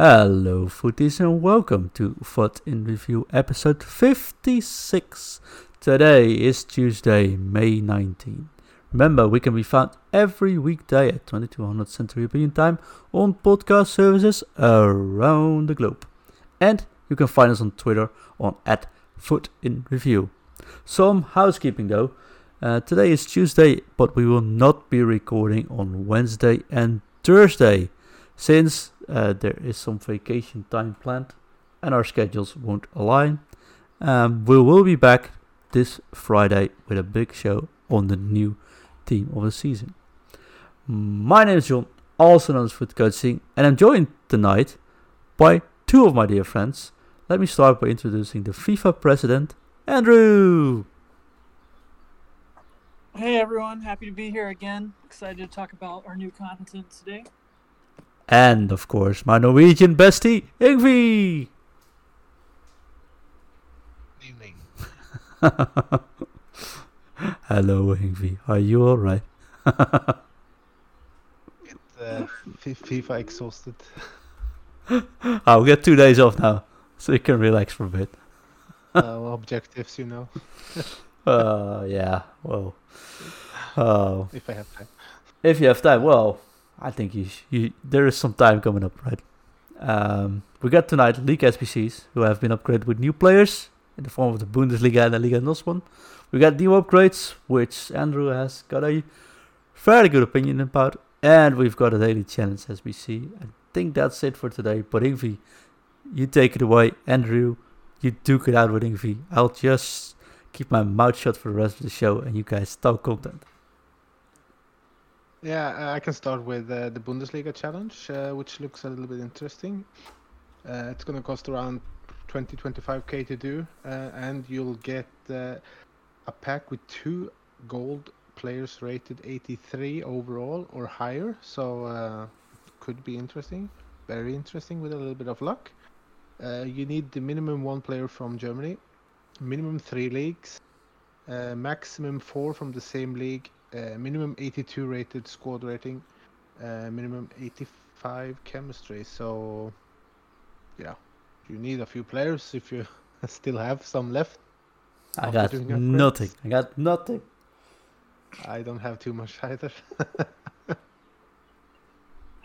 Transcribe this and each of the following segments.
Hello, footies, and welcome to FUT in Review episode 56. Today is Tuesday, May 19. Remember, we can be found every weekday at 2200 Central European Time on podcast services around the globe. And you can find us on Twitter on at FUT in Review. Some housekeeping though. Uh, today is Tuesday, but we will not be recording on Wednesday and Thursday since uh, there is some vacation time planned and our schedules won't align. Um, we will be back this Friday with a big show on the new team of the season. My name is John, also known as FUT Coaching, and I'm joined tonight by two of my dear friends. Let me start by introducing the FIFA president, Andrew. Hey everyone, happy to be here again. Excited to talk about our new content today. And of course, my Norwegian bestie, Ingvi. Evening. Hello, Ingvi. Are you alright? Get uh, FIFA exhausted. I'll get two days off now, so you can relax for a bit. Uh, objectives, you know, Uh, yeah, well. Oh, if I have time. if you have time, well, I think you, sh- you there is some time coming up, right? Um, we got tonight League SBCs who have been upgraded with new players in the form of the Bundesliga and the Liga Nosman. We got new upgrades, which Andrew has got a fairly good opinion about, and we've got a daily challenge SBC. I think that's it for today. But Ingvi, you take it away, Andrew. You duke it out with Ingvi. I'll just keep my mouth shut for the rest of the show, and you guys talk content. Yeah, uh, I can start with uh, the Bundesliga challenge, uh, which looks a little bit interesting. Uh, it's going to cost around 20 25k to do, uh, and you'll get uh, a pack with two gold players rated 83 overall or higher. So, could be interesting, very interesting with a little bit of luck. You need the minimum one player from Germany, minimum three leagues, maximum four from the same league, uh, minimum 82 rated squad rating, uh, minimum 85 chemistry. So, yeah, you need a few players if you still have some left. I got nothing. I got nothing. I don't have too much either.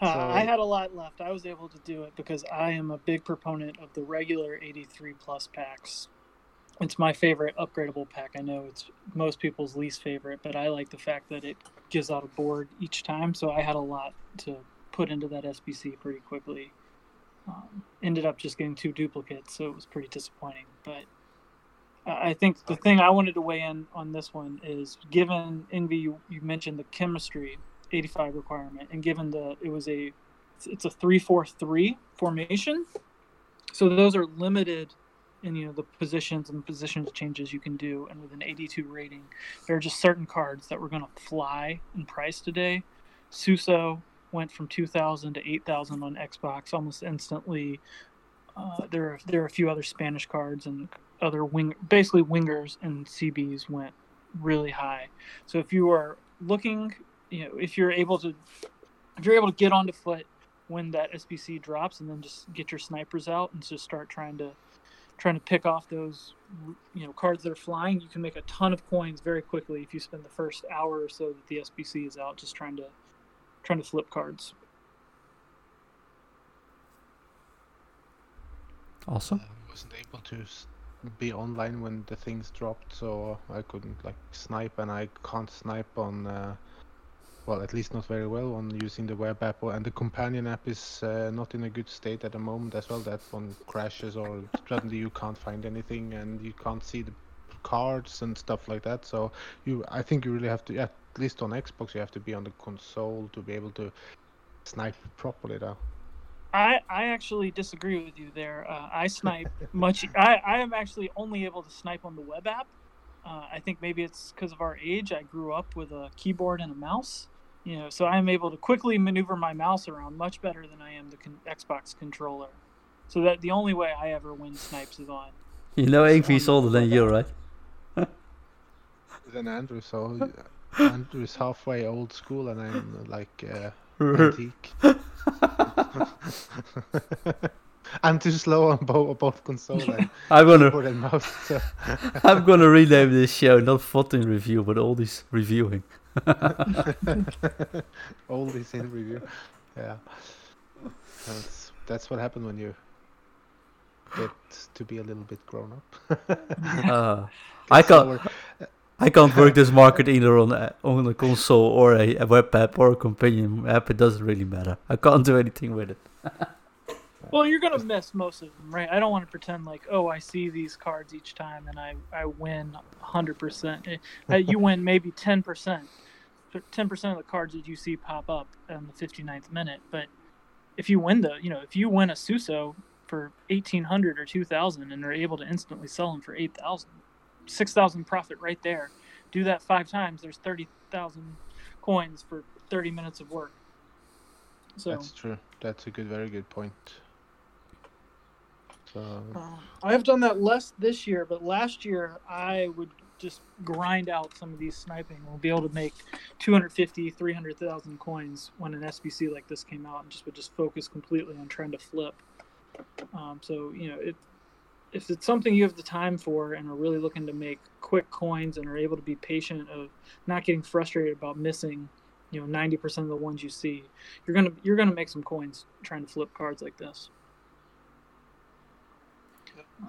Uh, I had a lot left. I was able to do it because I am a big proponent of the regular 83 plus packs. It's my favorite upgradable pack. I know it's most people's least favorite, but I like the fact that it gives out a board each time. So I had a lot to put into that SBC pretty quickly. Um, ended up just getting two duplicates, so it was pretty disappointing. But I think the thing I wanted to weigh in on this one is given Ingvi, you, you mentioned the chemistry 85 requirement, and given the it was a it's- a three four three formation, so those are limited in you know the positions and positions changes you can do, and with an 82 rating, there are just certain cards that were going to fly in price today. Suso went from 2,000 to 8,000 on Xbox almost instantly. Uh, there are there are a few other Spanish cards and other wing basically wingers and CBs went really high. So if you are looking, you know, if you're able to if you're able to get onto foot when that SBC drops and then just get your snipers out and just start trying to trying to pick off those you know cards that are flying, you can make a ton of coins very quickly if you spend the first hour or so that the SBC is out just trying to trying to flip cards. Awesome. I wasn't able to be online when the things dropped, so I couldn't like snipe, and I can't snipe on. Uh, well, at least not very well on using the web app, and the companion app is uh, not in a good state at the moment as well. That one crashes, or suddenly you can't find anything, and you can't see the cards and stuff like that. So you, I think you really have to, at least on Xbox, you have to be on the console to be able to snipe properly. Now. I, I actually disagree with you there. Uh, I snipe much. I, I am actually only able to snipe on the web app. Uh, I think maybe it's because of our age. I grew up with a keyboard and a mouse, you know, so I'm able to quickly maneuver my mouse around much better than I am the con- Xbox controller. So that the only way I ever win snipes is on. You know, It's Ingvi's on older than you, right? Than Andrew, so Andrew is halfway old school, and I'm like uh, antique. I'm too slow on both both console and I'm gonna and mouse. So. I'm gonna rename this show not FUT in Review, but all this reviewing. All this in review. Yeah. That's that's what happened when you get to be a little bit grown up. Uh, I can't. slower. I can't work this market either on a, on a console or a, a web app or a companion app. It doesn't really matter. I can't do anything with it. Well, you're gonna miss most of them, right? I don't want to pretend like, oh, I see these cards each time and I I win 100. percent You win maybe 10 percent, 10 percent of the cards that you see pop up in the 59th minute. But if you win the, you know, if you win a Suso for 1800 or 2000 and are able to instantly sell them for 8000, 6000 profit right there. Do that five times. There's 30,000 coins for 30 minutes of work. So. That's true. That's a good, very good point. So Um, I have done that less this year, but last year I would just grind out some of these sniping. We'll be able to make 250, 300,000 coins when an SBC like this came out and just would just focus completely on trying to flip. Um, so, you know, it, if it's something you have the time for and are really looking to make quick coins and are able to be patient of not getting frustrated about missing, you know, 90% of the ones you see, you're to you're to make some coins trying to flip cards like this.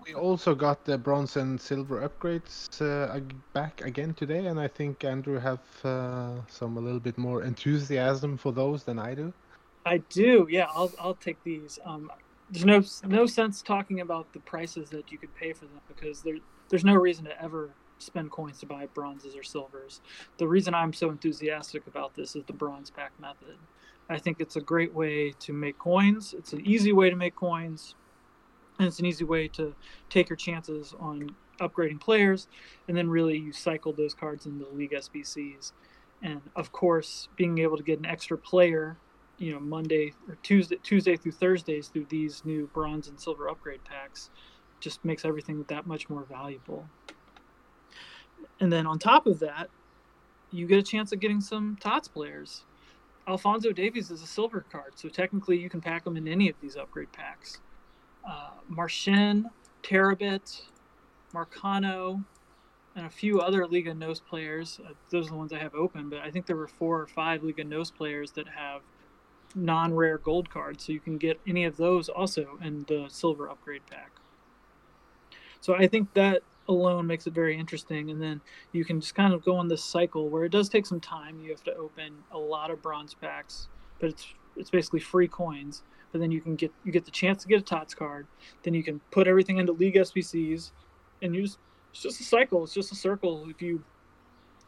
We also got the bronze and silver upgrades uh, back again today, and I think Andrew have uh, some a little bit more enthusiasm for those than I do. I do. Yeah, I'll I'll take these. Um, there's no no sense talking about the prices that you could pay for them because there there's no reason to ever spend coins to buy bronzes or silvers. The reason I'm so enthusiastic about this is the bronze pack method. I think it's a great way to make coins. It's an easy way to make coins, and it's an easy way to take your chances on upgrading players, and then really you cycle those cards into the league SBCs. And of course, being able to get an extra player you know Monday or Tuesday Tuesday through Thursdays through these new bronze and silver upgrade packs just makes everything that much more valuable. And then on top of that, you get a chance of getting some TOTS players. Alphonso Davies is a silver card, so technically you can pack them in any of these upgrade packs. Uh, Marchen, Terabit, Marcano, and a few other Liga NOS players. Uh, those are the ones I have open, but I think there were four or five Liga NOS players that have non-rare gold cards, so you can get any of those also in the silver upgrade pack. So I think that alone makes it very interesting, and then you can just kind of go on this cycle where it does take some time. You have to open a lot of bronze packs, but it's it's basically free coins. But then you can get you get the chance to get a TOTS card. Then you can put everything into League SBCs, and just it's just a cycle. It's just a circle. If you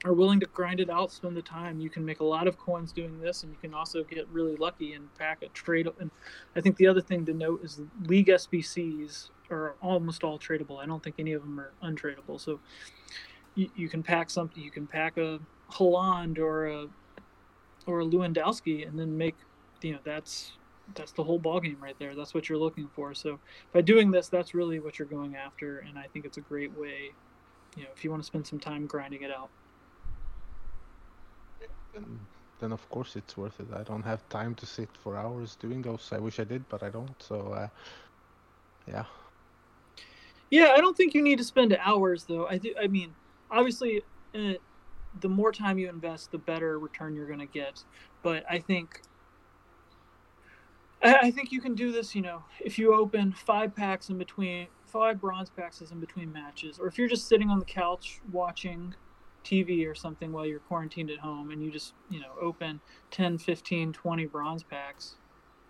are willing to grind it out, spend the time, you can make a lot of coins doing this, and you can also get really lucky and pack a trade. And I think the other thing to note is league SBCs are almost all tradable. I don't think any of them are untradeable. So you, you can pack something. You can pack a Haaland or a or a Lewandowski, and then make you know that's that's the whole ballgame right there. That's what you're looking for. So by doing this, that's really what you're going after, and I think it's a great way. You know, if you want to spend some time grinding it out. Then, then of course it's worth it. I don't have time to sit for hours doing those. I wish I did, but I don't. So uh, yeah. Yeah, I don't think you need to spend hours though. I do. I mean, obviously, uh, the more time you invest, the better return you're going to get. But I think, I, think you can do this. You know, if you open five packs in between, five bronze packs in between matches, or if you're just sitting on the couch watching TV or something while you're quarantined at home, and you just you know open 10, 15, 20 bronze packs,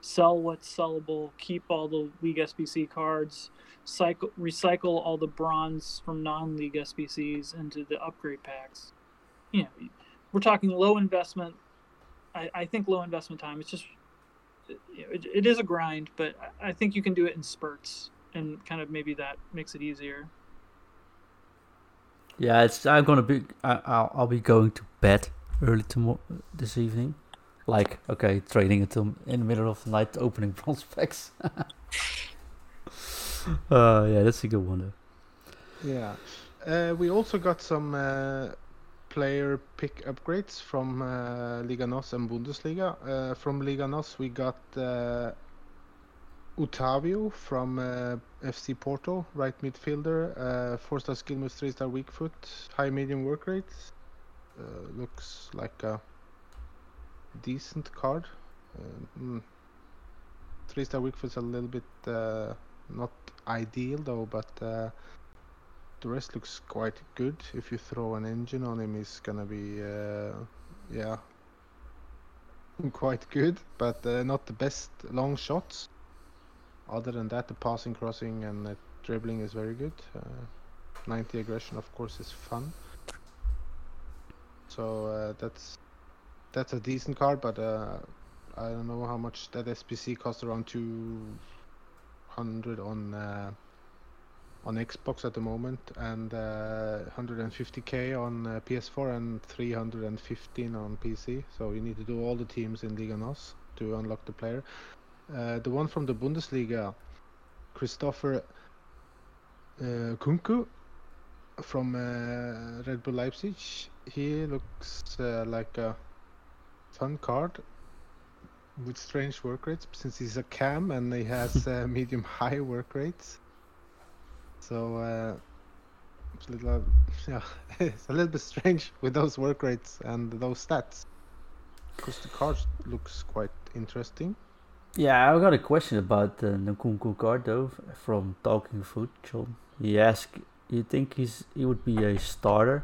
sell what's sellable, keep all the league SBC cards cycle recycle all the bronze from non-league SBCs into the upgrade packs. You know, we're talking low investment. I, I think low investment time. It's just it, it, it is a grind, but I, I think you can do it in spurts, and kind of maybe that makes it easier. Yeah, it's. I'm gonna be. I, I'll. I'll be going to bed early tomorrow this evening. Like, okay, trading until in the middle of the night, opening prospects. uh, yeah, that's a good one though. Yeah. Uh, we also got some uh, player pick upgrades from uh, Liga NOS and Bundesliga. Uh, from Liga NOS, we got uh, from uh, FC Porto, right midfielder. Uh, four star skill moves, three star weak foot, high medium work rate. Uh, looks like a decent card. Uh, mm. Three star weak foot's a little bit not ideal though, but the rest looks quite good. If you throw an engine on him, he's gonna be uh, yeah quite good, but uh, not the best long shots. Other than that, the passing, crossing, and dribbling is very good. Uh, 90 aggression, of course, is fun. So uh, that's that's a decent card, but uh, I don't know how much that SBC costs. Around 200 on on Xbox at the moment, and 150k on PS4 and 315 on PC. So you need to do all the teams in Liga NOS to unlock the player. Uh, the one from the Bundesliga, Christopher uh, Nkunku from uh, Red Bull Leipzig. He looks uh, like a fun card with strange work rates since he's a cam and he has uh, medium high work rates. So uh, it's a little, yeah, it's a little bit strange with those work rates and those stats. Because the card looks quite interesting. Yeah, I got a question about uh, Nkunku card though from Talking Foot, John. He asked, "You think he's he would be a starter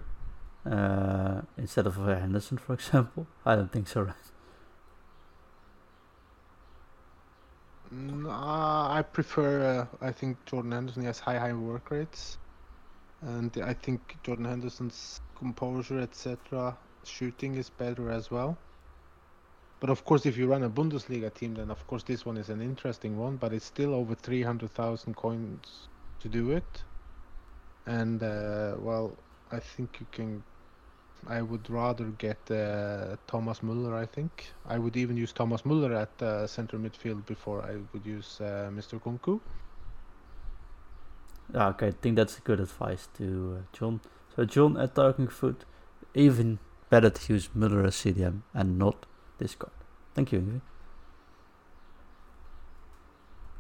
uh, instead of Henderson, for example?" I don't think so, right? Uh, I prefer. Uh, I think Jordan Henderson has high high work rates, and I think Jordan Henderson's composure, etc., shooting is better as well. But of course, if you run a Bundesliga team, then of course this one is an interesting one. But it's still over 300,000 coins to do it. And uh, well, I think you can. I would rather get uh, Thomas Muller. I think I would even use Thomas Muller at uh, center midfield before I would use uh, Mr. Nkunku. Yeah, okay, I think that's good advice to uh, John. So John at Talking Foot, even better to use Muller as CDM and not Discord. Thank you, Ingvi.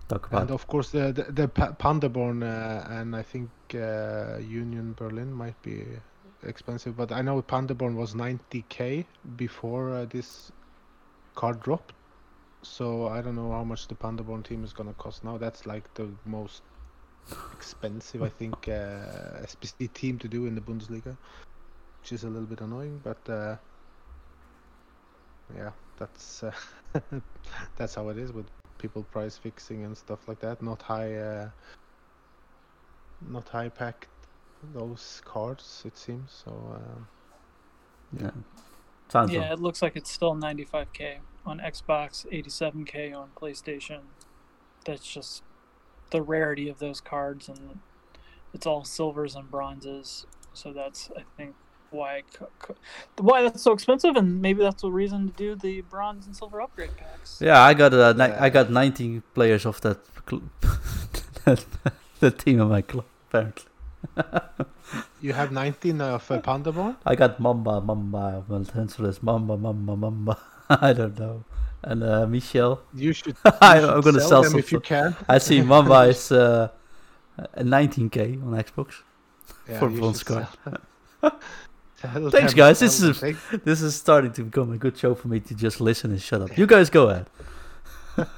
Talk about And of course, the the, the Pa- Panderborn uh, and I think uh, Union Berlin might be expensive, but I know Panderborn was 90k before uh, this card dropped. So I don't know how much the Panderborn team is gonna cost now. That's like the most expensive, I think, uh, SBC team to do in the Bundesliga, which is a little bit annoying. But uh, yeah, that's uh, that's how it is with people price fixing and stuff like that. Not high, uh, not high packed those cards. It seems so. Uh, yeah. Sounds Yeah, yeah. it looks like it's still 95k on Xbox, 87k on PlayStation. That's just the rarity of those cards, and it's all silvers and bronzes. So that's I think why I co- co- why that's so expensive, and maybe that's the reason to do the bronze and silver upgrade packs. Yeah, I got uh, ni- I got 19 players of that cl- that the team of my club apparently. you have 19 of uh, Panderborn. I got Mamba, Mamba, Maltensulis, Mamba, Mamba, Mamba. I don't know. And uh, Michel. You should. I- you I'm gonna sell them some if you can. I see Mamba is uh, a 19k on Xbox. Yeah, for you bronze card. sell- sell Thanks, guys. This is- Take- This is starting to become a good show for me to just listen and shut up. You guys go ahead.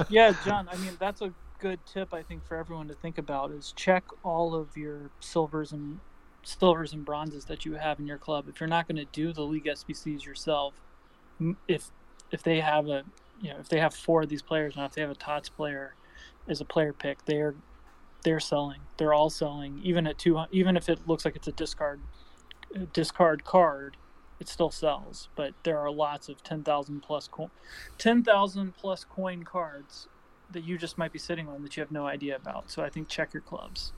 yeah, John. I mean, that's a good tip I think for everyone to think about is check all of your silvers and silvers and bronzes that you have in your club. If you're not going to do the league SBCs yourself, if if they have a you know if they have four of these players now if they have a tots player as a player pick, they're they're selling. They're all selling, even at two. Even if it looks like it's a discard discard card, it still sells. But there are lots of ten thousand plus coin, ten thousand plus coin cards that you just might be sitting on that you have no idea about. So I think check your clubs.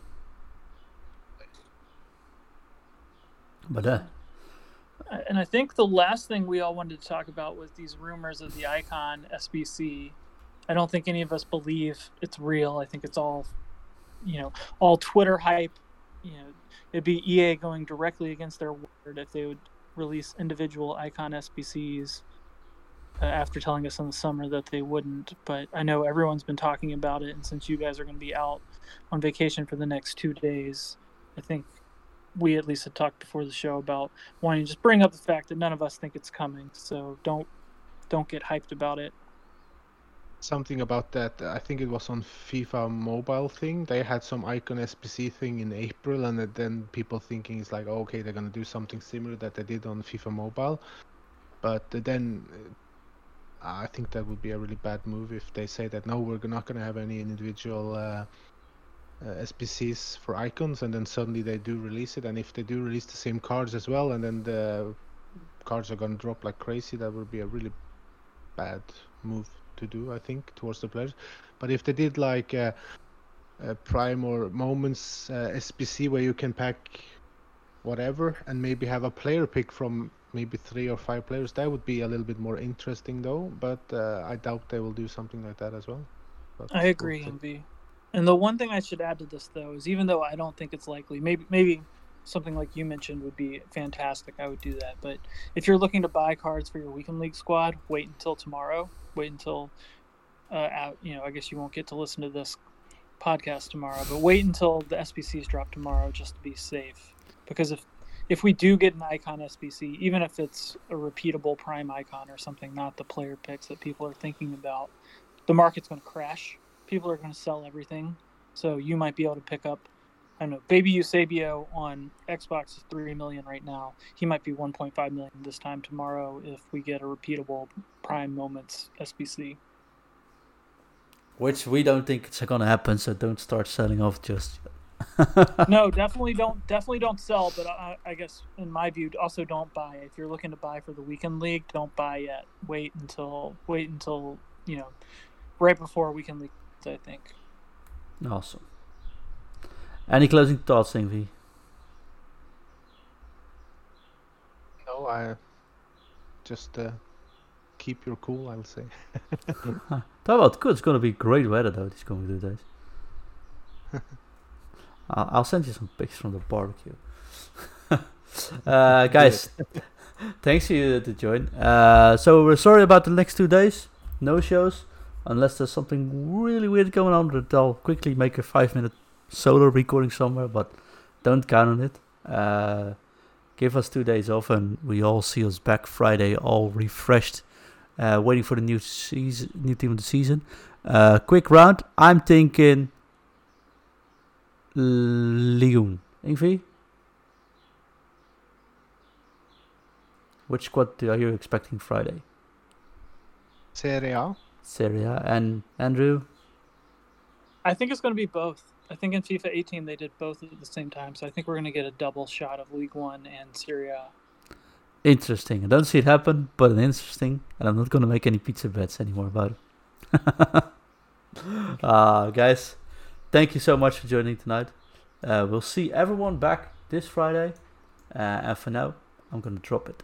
But uh, Uh, And I think the last thing we all wanted to talk about was these rumors of the Icon SBC. I don't think any of us believe it's real. I think it's all, you know, all Twitter hype. You know, it'd be EA going directly against their word if they would release individual Icon SBCs. Uh, after telling us in the summer that they wouldn't. But I know everyone's been talking about it, and since you guys are going to be out on vacation for the next two days, I think we at least had talked before the show about wanting to just bring up the fact that none of us think it's coming. So don't don't get hyped about it. Something about that. I think it was on FIFA Mobile thing. They had some Icon SBC thing in April, and then people thinking it's like, oh, okay, they're gonna do something similar that they did on FIFA Mobile. But then I think that would be a really bad move if they say that no, we're not going to have any individual uh, uh, SBCs for icons, and then suddenly they do release it. And if they do release the same cards as well, and then the cards are going to drop like crazy, that would be a really bad move to do, I think, towards the players. But if they did like uh, uh Prime or Moments uh, SBC where you can pack whatever and maybe have a player pick from maybe three or five players. That would be a little bit more interesting, though. But uh, I doubt they will do something like that as well. But I agree, Ingvi. And the one thing I should add to this, though, is even though I don't think it's likely, maybe maybe something like you mentioned would be fantastic. I would do that. But if you're looking to buy cards for your weekend league squad, wait until tomorrow. Wait until uh, out. You know, I guess you won't get to listen to this podcast tomorrow, but wait until the SBCs drop tomorrow just to be safe. Because if if we do get an icon SBC, even if it's a repeatable prime icon or something, not the player picks that people are thinking about, the market's going to crash. People are going to sell everything. So you might be able to pick up, I don't know, Baby Eusebio on Xbox is 3 million right now. He might be 1.5 million this time tomorrow if we get a repeatable prime moments SBC. Which we don't think it's going to happen, so don't start selling off just yet. no, definitely don't. Definitely don't sell. But I, I, guess in my view, also don't buy. If you're looking to buy for the weekend league, don't buy yet. Wait until wait until you know, right before weekend league. I think. Awesome. Any closing thoughts, Ingvi? No, I just uh, keep your cool. I'll say. Talk about good. It's going to be great weather though. These coming two days. I'll, I'll send you some pics from the barbecue. uh, guys, thanks for you to join. Uh, so we're sorry about the next two days. No shows. Unless there's something really weird going on, but I'll quickly make a five minute solo recording somewhere, but don't count on it. Uh, give us two days off and we all see us back Friday, all refreshed, uh, waiting for the new season, new team of the season. Uh, quick round. I'm thinking Leon. Ingvi? Which squad are you expecting Friday? Serie A. Serie A. And Andrew? I think it's going to be both. I think in FIFA 18 they did both at the same time, so I think we're going to get a double shot of League One and Serie A. Interesting. I don't see it happen, but interesting. And I'm not going to make any pizza bets anymore about it. uh, guys, thank you so much for joining tonight. Uh, we'll see everyone back this Friday. Uh, and for now, I'm going to drop it.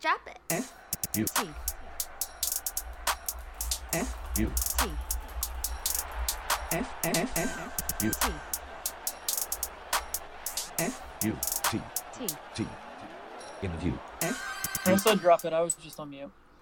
Drop it. F U T F U T F F F U T F U T. T. T. In the view. I said drop it. I was just on mute.